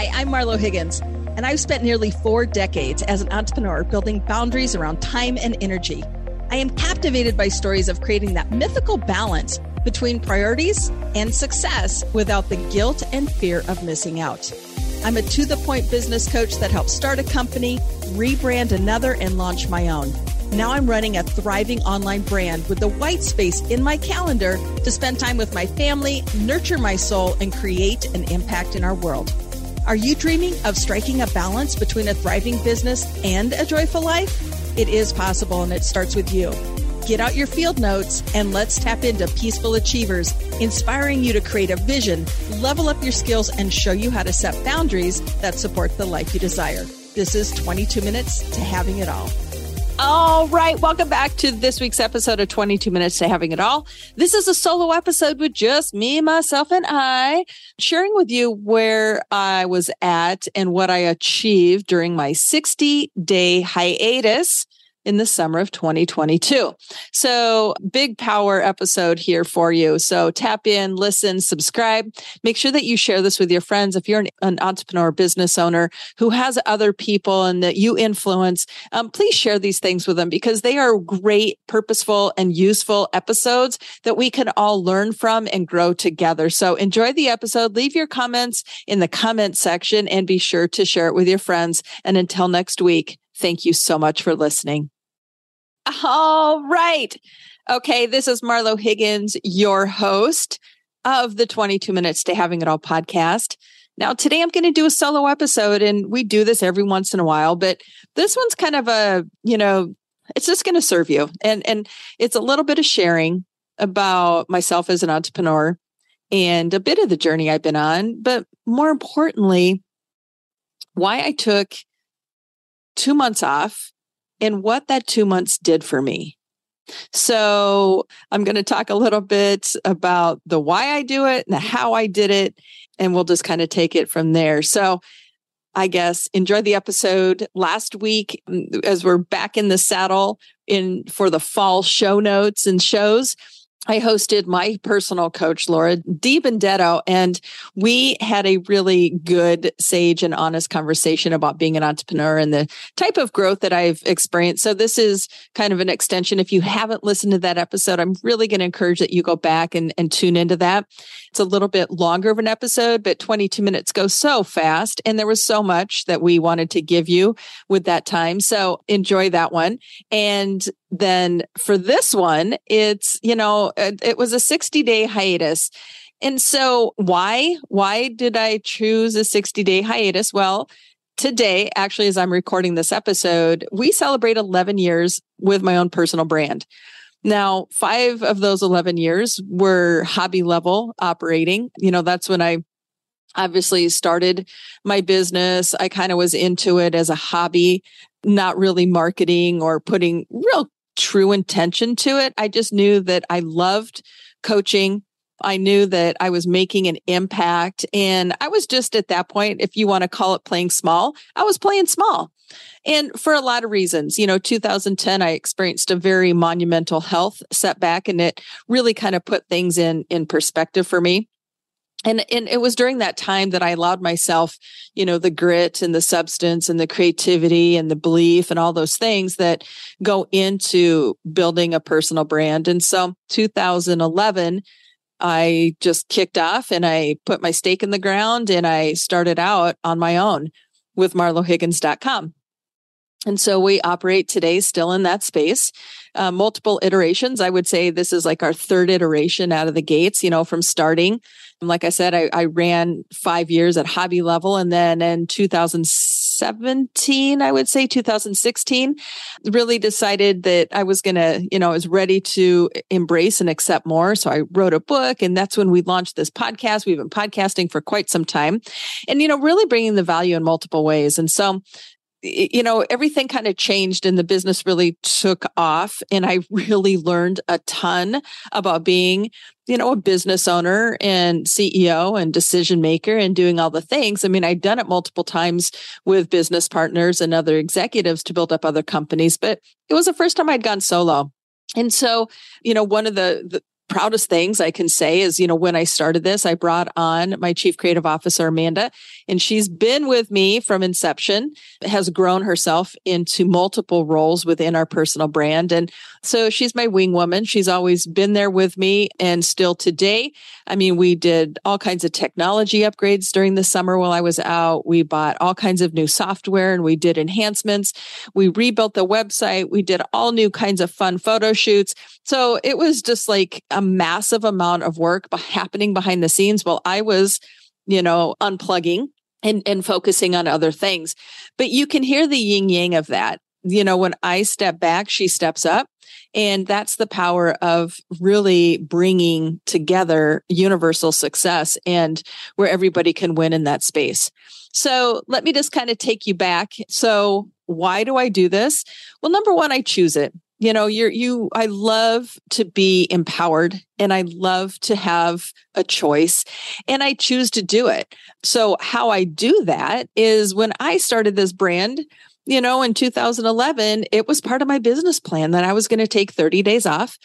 Hi, I'm Marlo Higgins, and I've spent nearly four decades as an entrepreneur building boundaries around time and energy. I am captivated by stories of creating that mythical balance between priorities and success without the guilt and fear of missing out. I'm a to the point business coach that helps start a company, rebrand another, and launch my own. Now I'm running a thriving online brand with the white space in my calendar to spend time with my family, nurture my soul, and create an impact in our world. Are you dreaming of striking a balance between a thriving business and a joyful life? It is possible, and it starts with you. Get out your field notes and let's tap into Peaceful Achievers, inspiring you to create a vision, level up your skills, and show you how to set boundaries that support the life you desire. This is 22 Minutes to Having It All. All right. Welcome back to this week's episode of 22 Minutes to Having It All. This is a solo episode with just me, myself, and I, sharing with you where I was at and what I achieved during my 60 day hiatus in the summer of 2022. So, big power episode here for you. So, tap in, listen, subscribe. Make sure that you share this with your friends. If you're an, an entrepreneur, business owner who has other people and that you influence, um, please share these things with them because they are great, purposeful, and useful episodes that we can all learn from and grow together. So, enjoy the episode. Leave your comments in the comment section and be sure to share it with your friends. And until next week, Thank you so much for listening. All right. Okay, this is Marlo Higgins, your host of the 22 Minutes to Having It All podcast. Now, today I'm going to do a solo episode, and we do this every once in a while, but this one's kind of a, you know, it's just going to serve you. And, and it's a little bit of sharing about myself as an entrepreneur and a bit of the journey I've been on, but more importantly, why I took two months off and what that two months did for me. So I'm going to talk a little bit about the why I do it and the how I did it, and we'll just kind of take it from there. So I guess enjoy the episode last week mm, as we're back in the saddle in for the fall show notes and shows. I hosted my personal coach, Laura DiBenedetto, and we had a really good, sage, and honest conversation about being an entrepreneur and the type of growth that I've experienced. So, this is kind of an extension. If you haven't listened to that episode, I'm really going to encourage that you go back and, and tune into that. It's a little bit longer of an episode, but 22 minutes go so fast. And there was so much that we wanted to give you with that time. So, enjoy that one. And then for this one, it's, you know, it, it was a 60 day hiatus. And so why, why did I choose a 60 day hiatus? Well, today, actually, as I'm recording this episode, we celebrate 11 years with my own personal brand. Now, five of those 11 years were hobby level operating. You know, that's when I obviously started my business. I kind of was into it as a hobby, not really marketing or putting real true intention to it. I just knew that I loved coaching. I knew that I was making an impact. And I was just at that point, if you want to call it playing small, I was playing small. And for a lot of reasons, you know, 2010, I experienced a very monumental health setback and it really kind of put things in, in perspective for me and and it was during that time that I allowed myself, you know, the grit and the substance and the creativity and the belief and all those things that go into building a personal brand. And so 2011 I just kicked off and I put my stake in the ground and I started out on my own with marlohiggins.com. And so we operate today still in that space, uh, multiple iterations. I would say this is like our third iteration out of the gates, you know, from starting. And Like I said, I, I ran five years at hobby level. And then in 2017, I would say 2016, really decided that I was going to, you know, I was ready to embrace and accept more. So I wrote a book and that's when we launched this podcast. We've been podcasting for quite some time and, you know, really bringing the value in multiple ways. And so you know, everything kind of changed and the business really took off. And I really learned a ton about being, you know, a business owner and CEO and decision maker and doing all the things. I mean, I'd done it multiple times with business partners and other executives to build up other companies, but it was the first time I'd gone solo. And so, you know, one of the, the proudest things I can say is, you know, when I started this, I brought on my chief creative officer, Amanda, and she's been with me from inception, has grown herself into multiple roles within our personal brand. And so she's my wing woman. She's always been there with me and still today. I mean, we did all kinds of technology upgrades during the summer while I was out. We bought all kinds of new software and we did enhancements. We rebuilt the website. We did all new kinds of fun photo shoots. So it was just like a massive amount of work happening behind the scenes while I was, you know, unplugging and, and focusing on other things. But you can hear the yin yang of that. You know, when I step back, she steps up. And that's the power of really bringing together universal success and where everybody can win in that space. So let me just kind of take you back. So, why do I do this? Well, number one, I choose it you know you're you i love to be empowered and i love to have a choice and i choose to do it. So how i do that is when i started this brand you know in 2011 it was part of my business plan that i was going to take 30 days off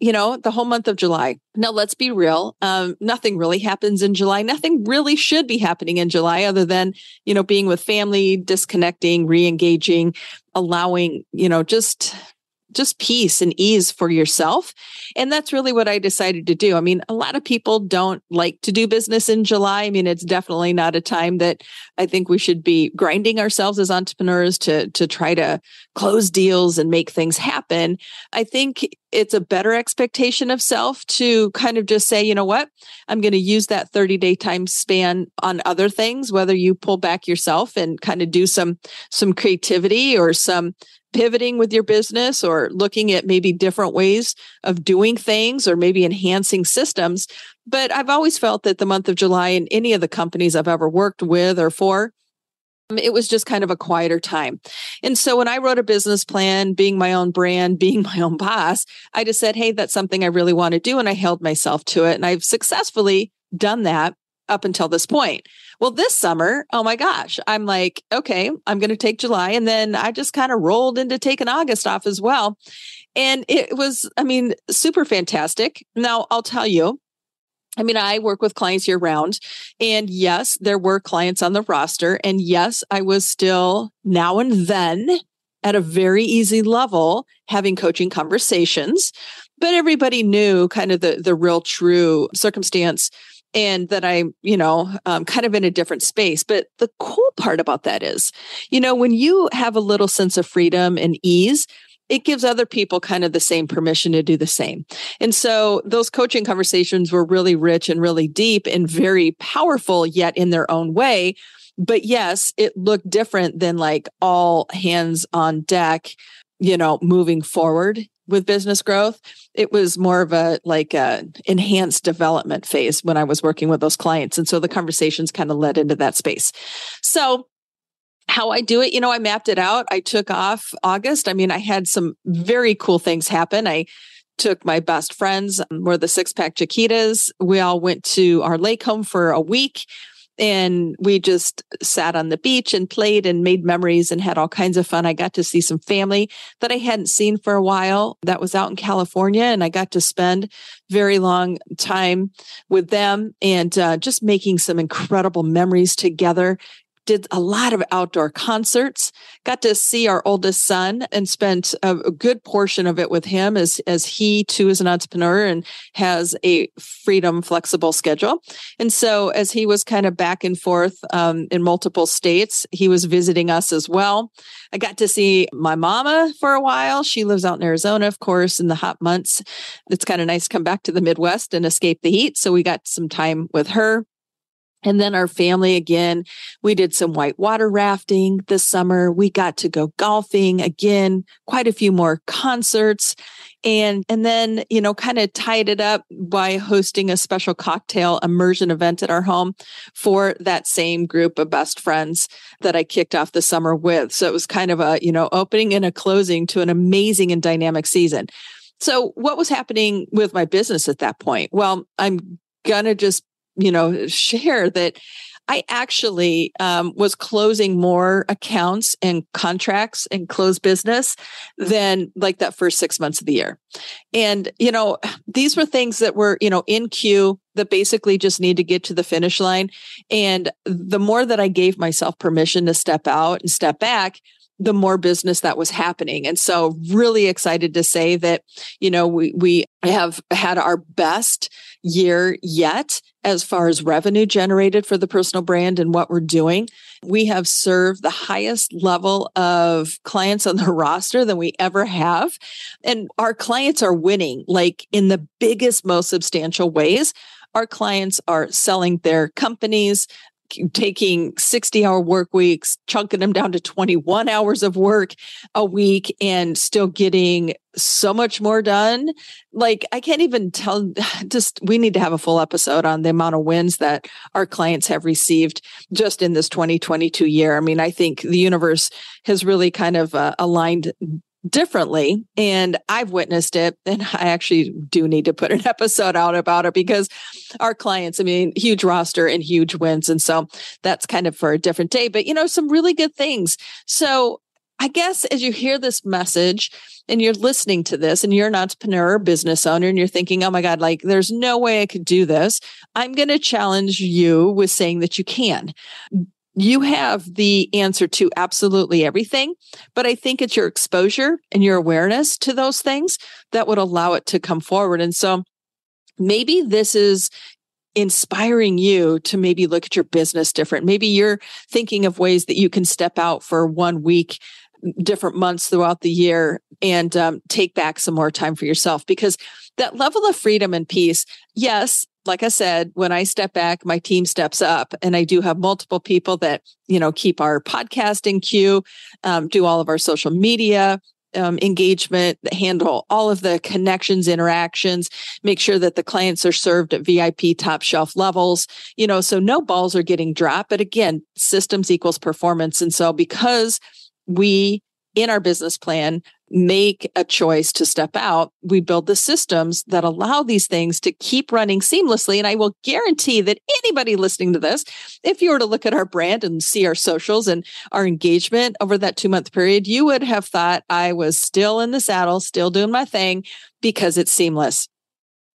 you know the whole month of july. Now let's be real um, nothing really happens in july. Nothing really should be happening in july other than you know being with family disconnecting re-engaging allowing you know just just peace and ease for yourself. And that's really what I decided to do. I mean, a lot of people don't like to do business in July. I mean, it's definitely not a time that I think we should be grinding ourselves as entrepreneurs to to try to close deals and make things happen. I think it's a better expectation of self to kind of just say, you know what, I'm going to use that 30 day time span on other things, whether you pull back yourself and kind of do some, some creativity or some pivoting with your business or looking at maybe different ways of doing things or maybe enhancing systems. But I've always felt that the month of July in any of the companies I've ever worked with or for, Um, it was just kind of a quieter time. And so when I wrote a business plan, being my own brand, being my own boss, I just said, hey, that's something I really want to do. And I held myself to it. And I've successfully done that up until this point. Well, this summer, oh my gosh, I'm like, okay, I'm going to take July. And then I just kind of rolled into taking August off as well. And it was, I mean, super fantastic. Now, I'll tell you, I mean, I work with clients year round. And yes, there were clients on the roster. And yes, I was still now and then at a very easy level having coaching conversations. But everybody knew kind of the, the real true circumstance and that I'm, you know, um, kind of in a different space. But the cool part about that is, you know, when you have a little sense of freedom and ease, it gives other people kind of the same permission to do the same. And so those coaching conversations were really rich and really deep and very powerful, yet in their own way. But yes, it looked different than like all hands on deck, you know, moving forward with business growth. It was more of a like a enhanced development phase when I was working with those clients. And so the conversations kind of led into that space. So how I do it, you know, I mapped it out. I took off August. I mean, I had some very cool things happen. I took my best friends, um, were the six pack Chiquitas. We all went to our lake home for a week and we just sat on the beach and played and made memories and had all kinds of fun. I got to see some family that I hadn't seen for a while that was out in California, and I got to spend very long time with them and uh, just making some incredible memories together did a lot of outdoor concerts got to see our oldest son and spent a, good portion of it with him as as he too is an entrepreneur and has a freedom flexible schedule. And so as he was kind of back and forth um, in multiple states he was visiting us as well. I got to see my mama for a while. She lives out in arizona of course in the hot months. It's kind of nice to come back to the midwest and escape the heat so we got some time with her and then our family again, we did some whitewater rafting this summer. We got to go golfing again, quite a few more concerts. And, and then, you know, kind of tied it up by hosting a special cocktail immersion event at our home for that same group of best friends that I kicked off the summer with. So it was kind of a, you know, opening and a closing to an amazing and dynamic season. So what was happening with my business at that point? Well, I'm going to just you know, share that I actually um, was closing more accounts and contracts and closed business than like that first six months of the year. And, you know, these were things that were, you know, in queue that basically just need to get to the finish line. And the more that I gave myself permission to step out and step back, the more business that was happening. And so really excited to say that, you know, we, we have had our best year yet as far as revenue generated for the personal brand and what we're doing. We have served the highest level of clients on the roster than we ever have. And our clients are winning like in the biggest, most substantial ways our clients are selling their companies taking 60 hour work weeks, chunking them down to 21 hours of work a week and still getting so much more done. Like I can't even tell just we need to have a full episode on the amount of wins that our clients have received just in this 2022 year. I mean, I think the universe has really kind of uh, aligned differently and I've witnessed it and I actually do need to put an episode out about it because our clients I mean huge roster and huge wins and so that's kind of for a different day but you know some really good things so I guess as you hear this message and you're listening to this and you're an entrepreneur or business owner and you're thinking, oh my God, like there's no way I could do this. I'm going to challenge you with saying that you can you have the answer to absolutely everything, but I think it's your exposure and your awareness to those things that would allow it to come forward. And so maybe this is inspiring you to maybe look at your business different. Maybe you're thinking of ways that you can step out for one week different months throughout the year and um, take back some more time for yourself because that level of freedom and peace yes like I said, when I step back, my team steps up, and I do have multiple people that you know keep our podcast in queue, um, do all of our social media um, engagement, handle all of the connections, interactions, make sure that the clients are served at VIP top shelf levels. You know, so no balls are getting dropped, but again, systems equals performance, and so because we in our business plan make a choice to step out, we build the systems that allow these things to keep running seamlessly. And I will guarantee that anybody listening to this, if you were to look at our brand and see our socials and our engagement over that two month period, you would have thought I was still in the saddle, still doing my thing because it's seamless.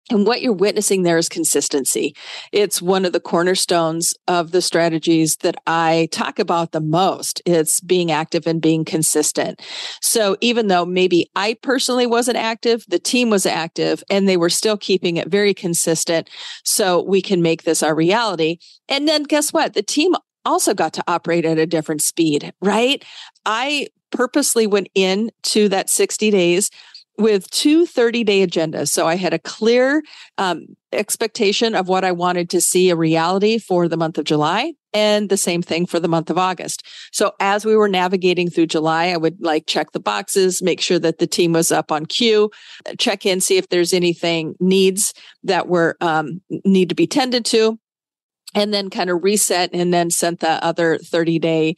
And what you're witnessing there is consistency. It's one of the cornerstones of the strategies that I talk about the most. It's being active and being consistent. So even though maybe I personally wasn't active, the team was active and they were still keeping it very consistent. So we can make this our reality. And then guess what? The team also got to operate at a different speed, right? I purposely went in to that 60 days with two 30 day agendas. So I had a clear um, expectation of what I wanted to see a reality for the month of July and the same thing for the month of August. So as we were navigating through July, I would like check the boxes, make sure that the team was up on cue, check in, see if there's anything needs that were um, need to be tended to and then kind of reset and then sent the other 30 day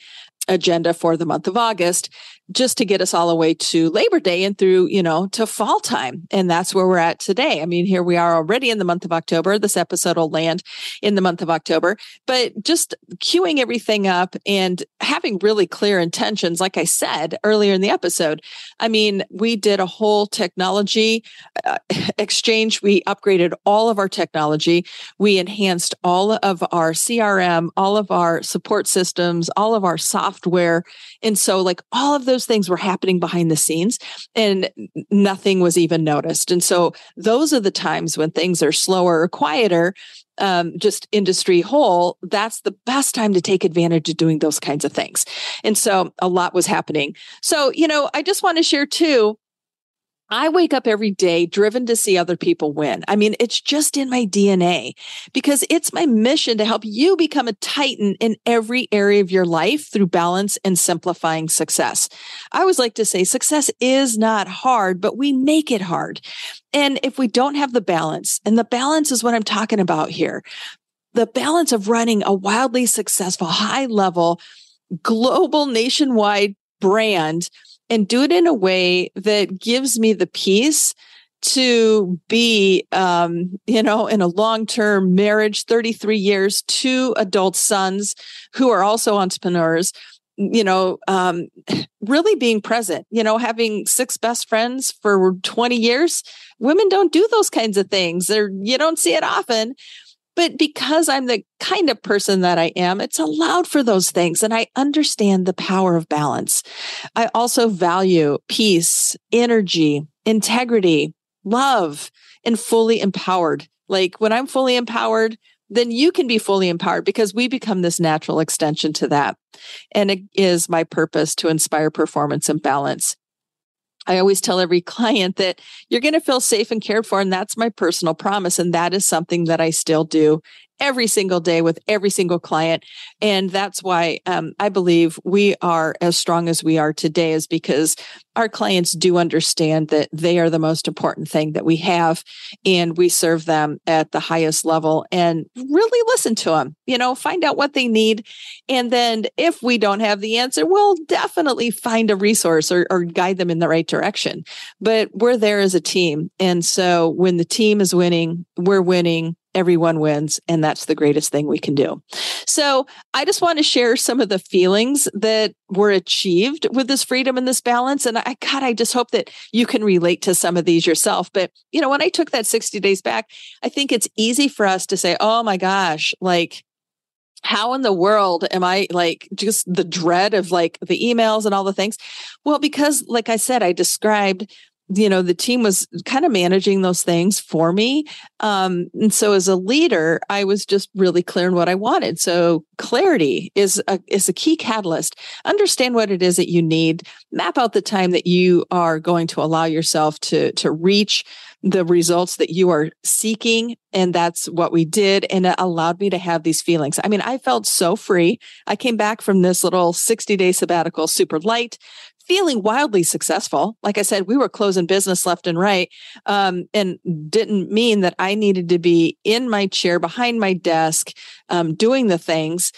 agenda for the month of August just to get us all the way to Labor Day and through, you know, to fall time. And that's where we're at today. I mean, here we are already in the month of October. This episode will land in the month of October, but just queuing everything up and having really clear intentions. Like I said earlier in the episode, I mean, we did a whole technology uh, exchange. We upgraded all of our technology. We enhanced all of our CRM, all of our support systems, all of our software. And so like all of those those things were happening behind the scenes and nothing was even noticed. And so those are the times when things are slower or quieter, um, just industry whole, that's the best time to take advantage of doing those kinds of things. And so a lot was happening. So, you know, I just want to share too I wake up every day driven to see other people win. I mean, it's just in my DNA because it's my mission to help you become a titan in every area of your life through balance and simplifying success. I always like to say success is not hard, but we make it hard. And if we don't have the balance, and the balance is what I'm talking about here, the balance of running a wildly successful, high level, global, nationwide brand and do it in a way that gives me the peace to be, um, you know, in a long term marriage, 33 years, two adult sons who are also entrepreneurs, you know, um, really being present, you know, having six best friends for 20 years. Women don't do those kinds of things. They're, you don't see it often. But because I'm the kind of person that I am, it's allowed for those things. And I understand the power of balance. I also value peace, energy, integrity, love, and fully empowered. Like when I'm fully empowered, then you can be fully empowered because we become this natural extension to that. And it is my purpose to inspire performance and balance. I always tell every client that you're going to feel safe and cared for. And that's my personal promise. And that is something that I still do every single day with every single client. And that's why um, I believe we are as strong as we are today, is because our clients do understand that they are the most important thing that we have. And we serve them at the highest level and really listen to them, you know, find out what they need. And then if we don't have the answer, we'll definitely find a resource or, or guide them in the right direction. But we're there as a team. And so when the team is winning, we're winning everyone wins. And that's the greatest thing we can do. So I just want to share some of the feelings that were achieved with this freedom and this balance. And I, God, I just hope that you can relate to some of these yourself. But, you know, when I took that 60 days back, I think it's easy for us to say, oh my gosh, like, how in the world am I like just the dread of like the emails and all the things? Well, because like I said, I described you know the team was kind of managing those things for me. Um, and so as a leader i was just really clear on what i wanted. So clarity is a is a key catalyst. Understand what it is that you need. Map out the time that you are going to allow yourself to to reach the results that you are seeking and that's what we did and it allowed me to have these feelings. I mean i felt so free. I came back from this little 60 day sabbatical super light feeling wildly successful. Like I said, we were closing business left and right, um, and didn't mean that I needed to be in my chair behind my desk um, doing the things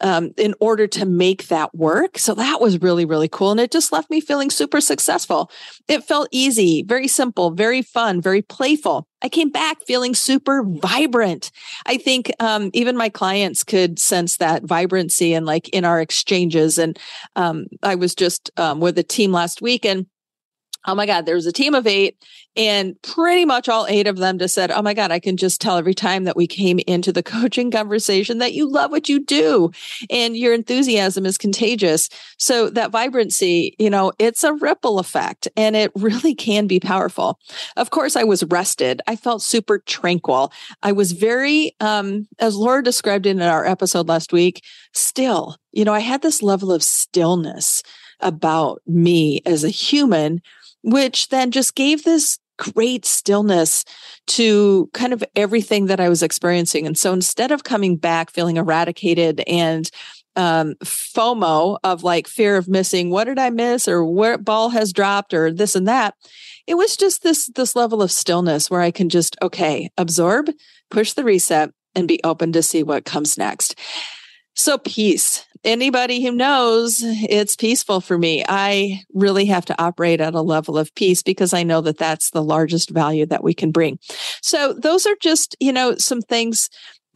um, in order to make that work. So that was really, really cool. And it just left me feeling super successful. It felt easy, very simple, very fun, very playful. I came back feeling super vibrant. I think um, even my clients could sense that vibrancy and like in our exchanges. And um, I was just um, with a team last week and oh my God, there was a team of eight, and pretty much all eight of them just said, oh my God, I can just tell every time that we came into the coaching conversation that you love what you do and your enthusiasm is contagious. So that vibrancy, you know, it's a ripple effect and it really can be powerful. Of course, I was rested. I felt super tranquil. I was very, um, as Laura described it in our episode last week, still. You know, I had this level of stillness about me as a human which then just gave this great stillness to kind of everything that I was experiencing. And so instead of coming back feeling eradicated and um, FOMO of like fear of missing, what did I miss or where ball has dropped or this and that, it was just this this level of stillness where I can just okay absorb, push the reset, and be open to see what comes next. So peace anybody who knows it's peaceful for me. I really have to operate at a level of peace because I know that that's the largest value that we can bring. So those are just, you know, some things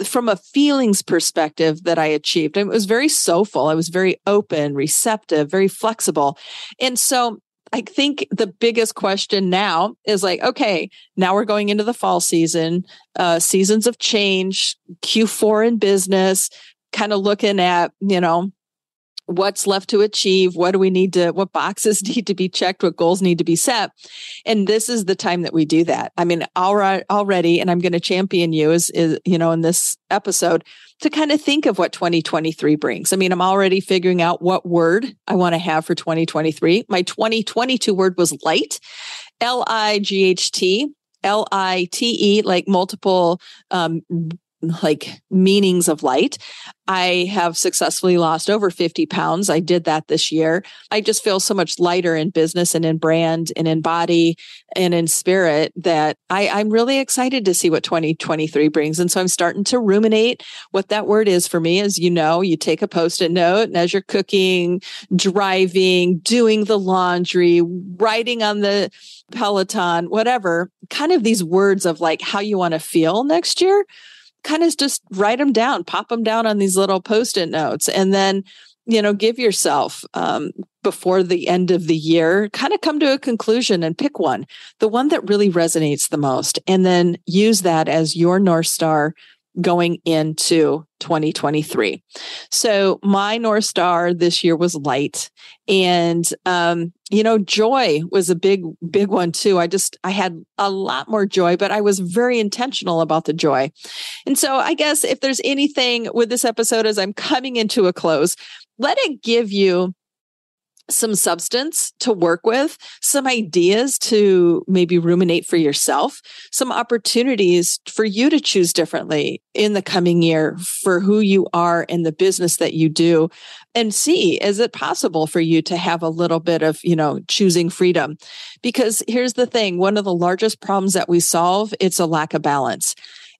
from a feelings perspective that I achieved. It was very soulful. I was very open, receptive, very flexible. And so I think the biggest question now is like, okay, now we're going into the fall season, uh, seasons of change, Q4 in business, kind of looking at, you know, what's left to achieve what do we need to what boxes need to be checked what goals need to be set. And this is the time that we do that. I mean all right, already and i'm going to champion you is, is you know in this episode to kind of think of what 2023 brings. I mean i'm already figuring out what word i want to have for 2023 my 2022 word was light l-i-g-h-t l-i-t-e like multiple um, like meanings of light. I have successfully lost over 50 pounds. I did that this year. I just feel so much lighter in business and in brand and in body and in spirit that I, I'm really excited to see what 2023 brings. And so I'm starting to ruminate what that word is for me. As you know, you take a post it note and as you're cooking, driving, doing the laundry, riding on the Peloton, whatever, kind of these words of like how you want to feel next year kind of just write them down, pop them down on these little post it notes, and then, you know, give yourself um, before the end of the year, kind of come to a conclusion and pick one, the one that really resonates the most, and then use that as your North Star going into 2023. So my North Star this year was light. And, um, you know, joy was a big, big one too. I just, I had a lot more joy, but I was very intentional about the joy. And so I guess if there's anything with this episode as I'm coming into a close, let it give you some substance to work with, some ideas to maybe ruminate for yourself, some opportunities for you to choose differently in the coming year for who you are in the business that you do and see is it possible for you to have a little bit of, you know, choosing freedom? Because here's the thing, one of the largest problems that we solve, it's a lack of balance.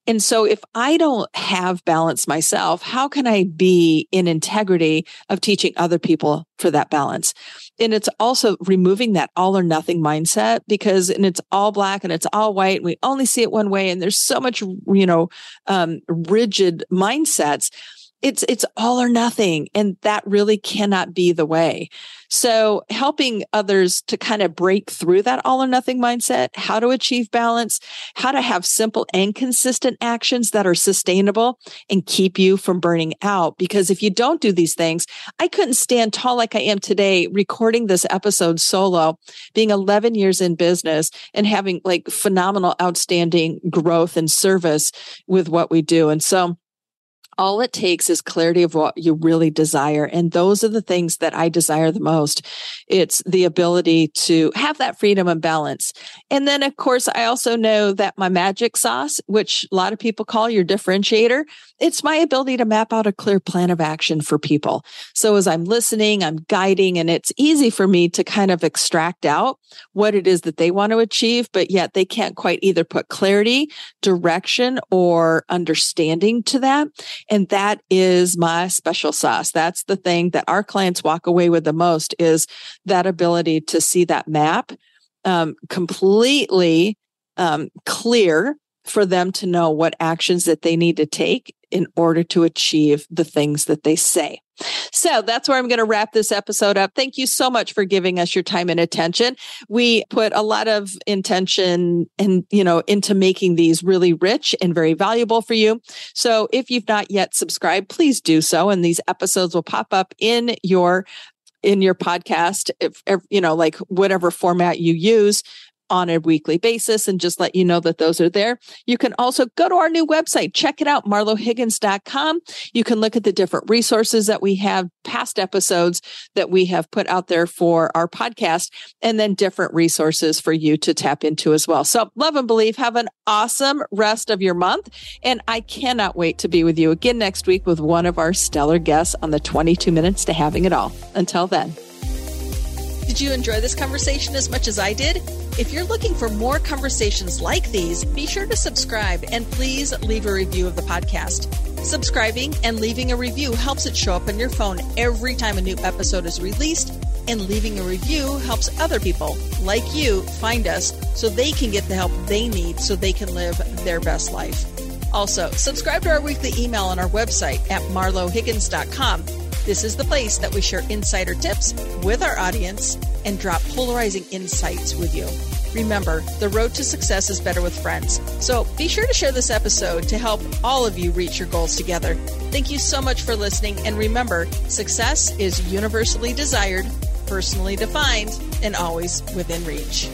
And so if I don't have balance myself, how can I be in integrity of teaching other people for that balance? And it's also removing that all or nothing mindset because and it's all black and it's all white and we only see it one way. And there's so much, you know, um, rigid mindsets it's it's all or nothing and that really cannot be the way. So helping others to kind of break through that all or nothing mindset how to achieve balance how to have simple and consistent actions that are sustainable and keep you from burning out because if you don't do these things i couldn't stand tall like i am today recording this episode solo being 11 years in business and having like phenomenal outstanding growth and service with what we do and so all it takes is clarity of what you really desire. And those are the things that I desire the most. It's the ability to have that freedom and balance. And then, of course, I also know that my magic sauce, which a lot of people call your differentiator, it's my ability to map out a clear plan of action for people. So as I'm listening, I'm guiding, and it's easy for me to kind of extract out what it is that they want to achieve, but yet they can't quite either put clarity, direction, or understanding to that. And that is my special sauce. That's the thing that our clients walk away with the most is that ability to see that map um, completely um, clear for them to know what actions that they need to take in order to achieve the things that they say. So that's where I'm going to wrap this episode up. Thank you so much for giving us your time and attention. We put a lot of intention and, you know, into making these really rich and very valuable for you. So if you've not yet subscribed, please do so. And these episodes will pop up in your in your podcast if, if you know like whatever format you use on a weekly basis and just let you know that those are there. You can also go to our new website, check it out, marlohiggins.com. You can look at the different resources that we have, past episodes that we have put out there for our podcast, and then different resources for you to tap into as well. So love and believe. Have an awesome rest of your month. And I cannot wait to be with you again next week with one of our stellar guests on the 22 minutes to having it all. Until then. Did you enjoy this conversation as much as I did? If you're looking for more conversations like these, be sure to subscribe and please leave a review of the podcast. Subscribing and leaving a review helps it show up on your phone every time a new episode is released, and leaving a review helps other people like you find us so they can get the help they need so they can live their best life. Also, subscribe to our weekly email on our website at marlohiggins.com this is the place that we share insider tips with our audience and drop polarizing insights with you. Remember, the road to success is better with friends. So be sure to share this episode to help all of you reach your goals together. Thank you so much for listening. And remember, success is universally desired, personally defined, and always within reach.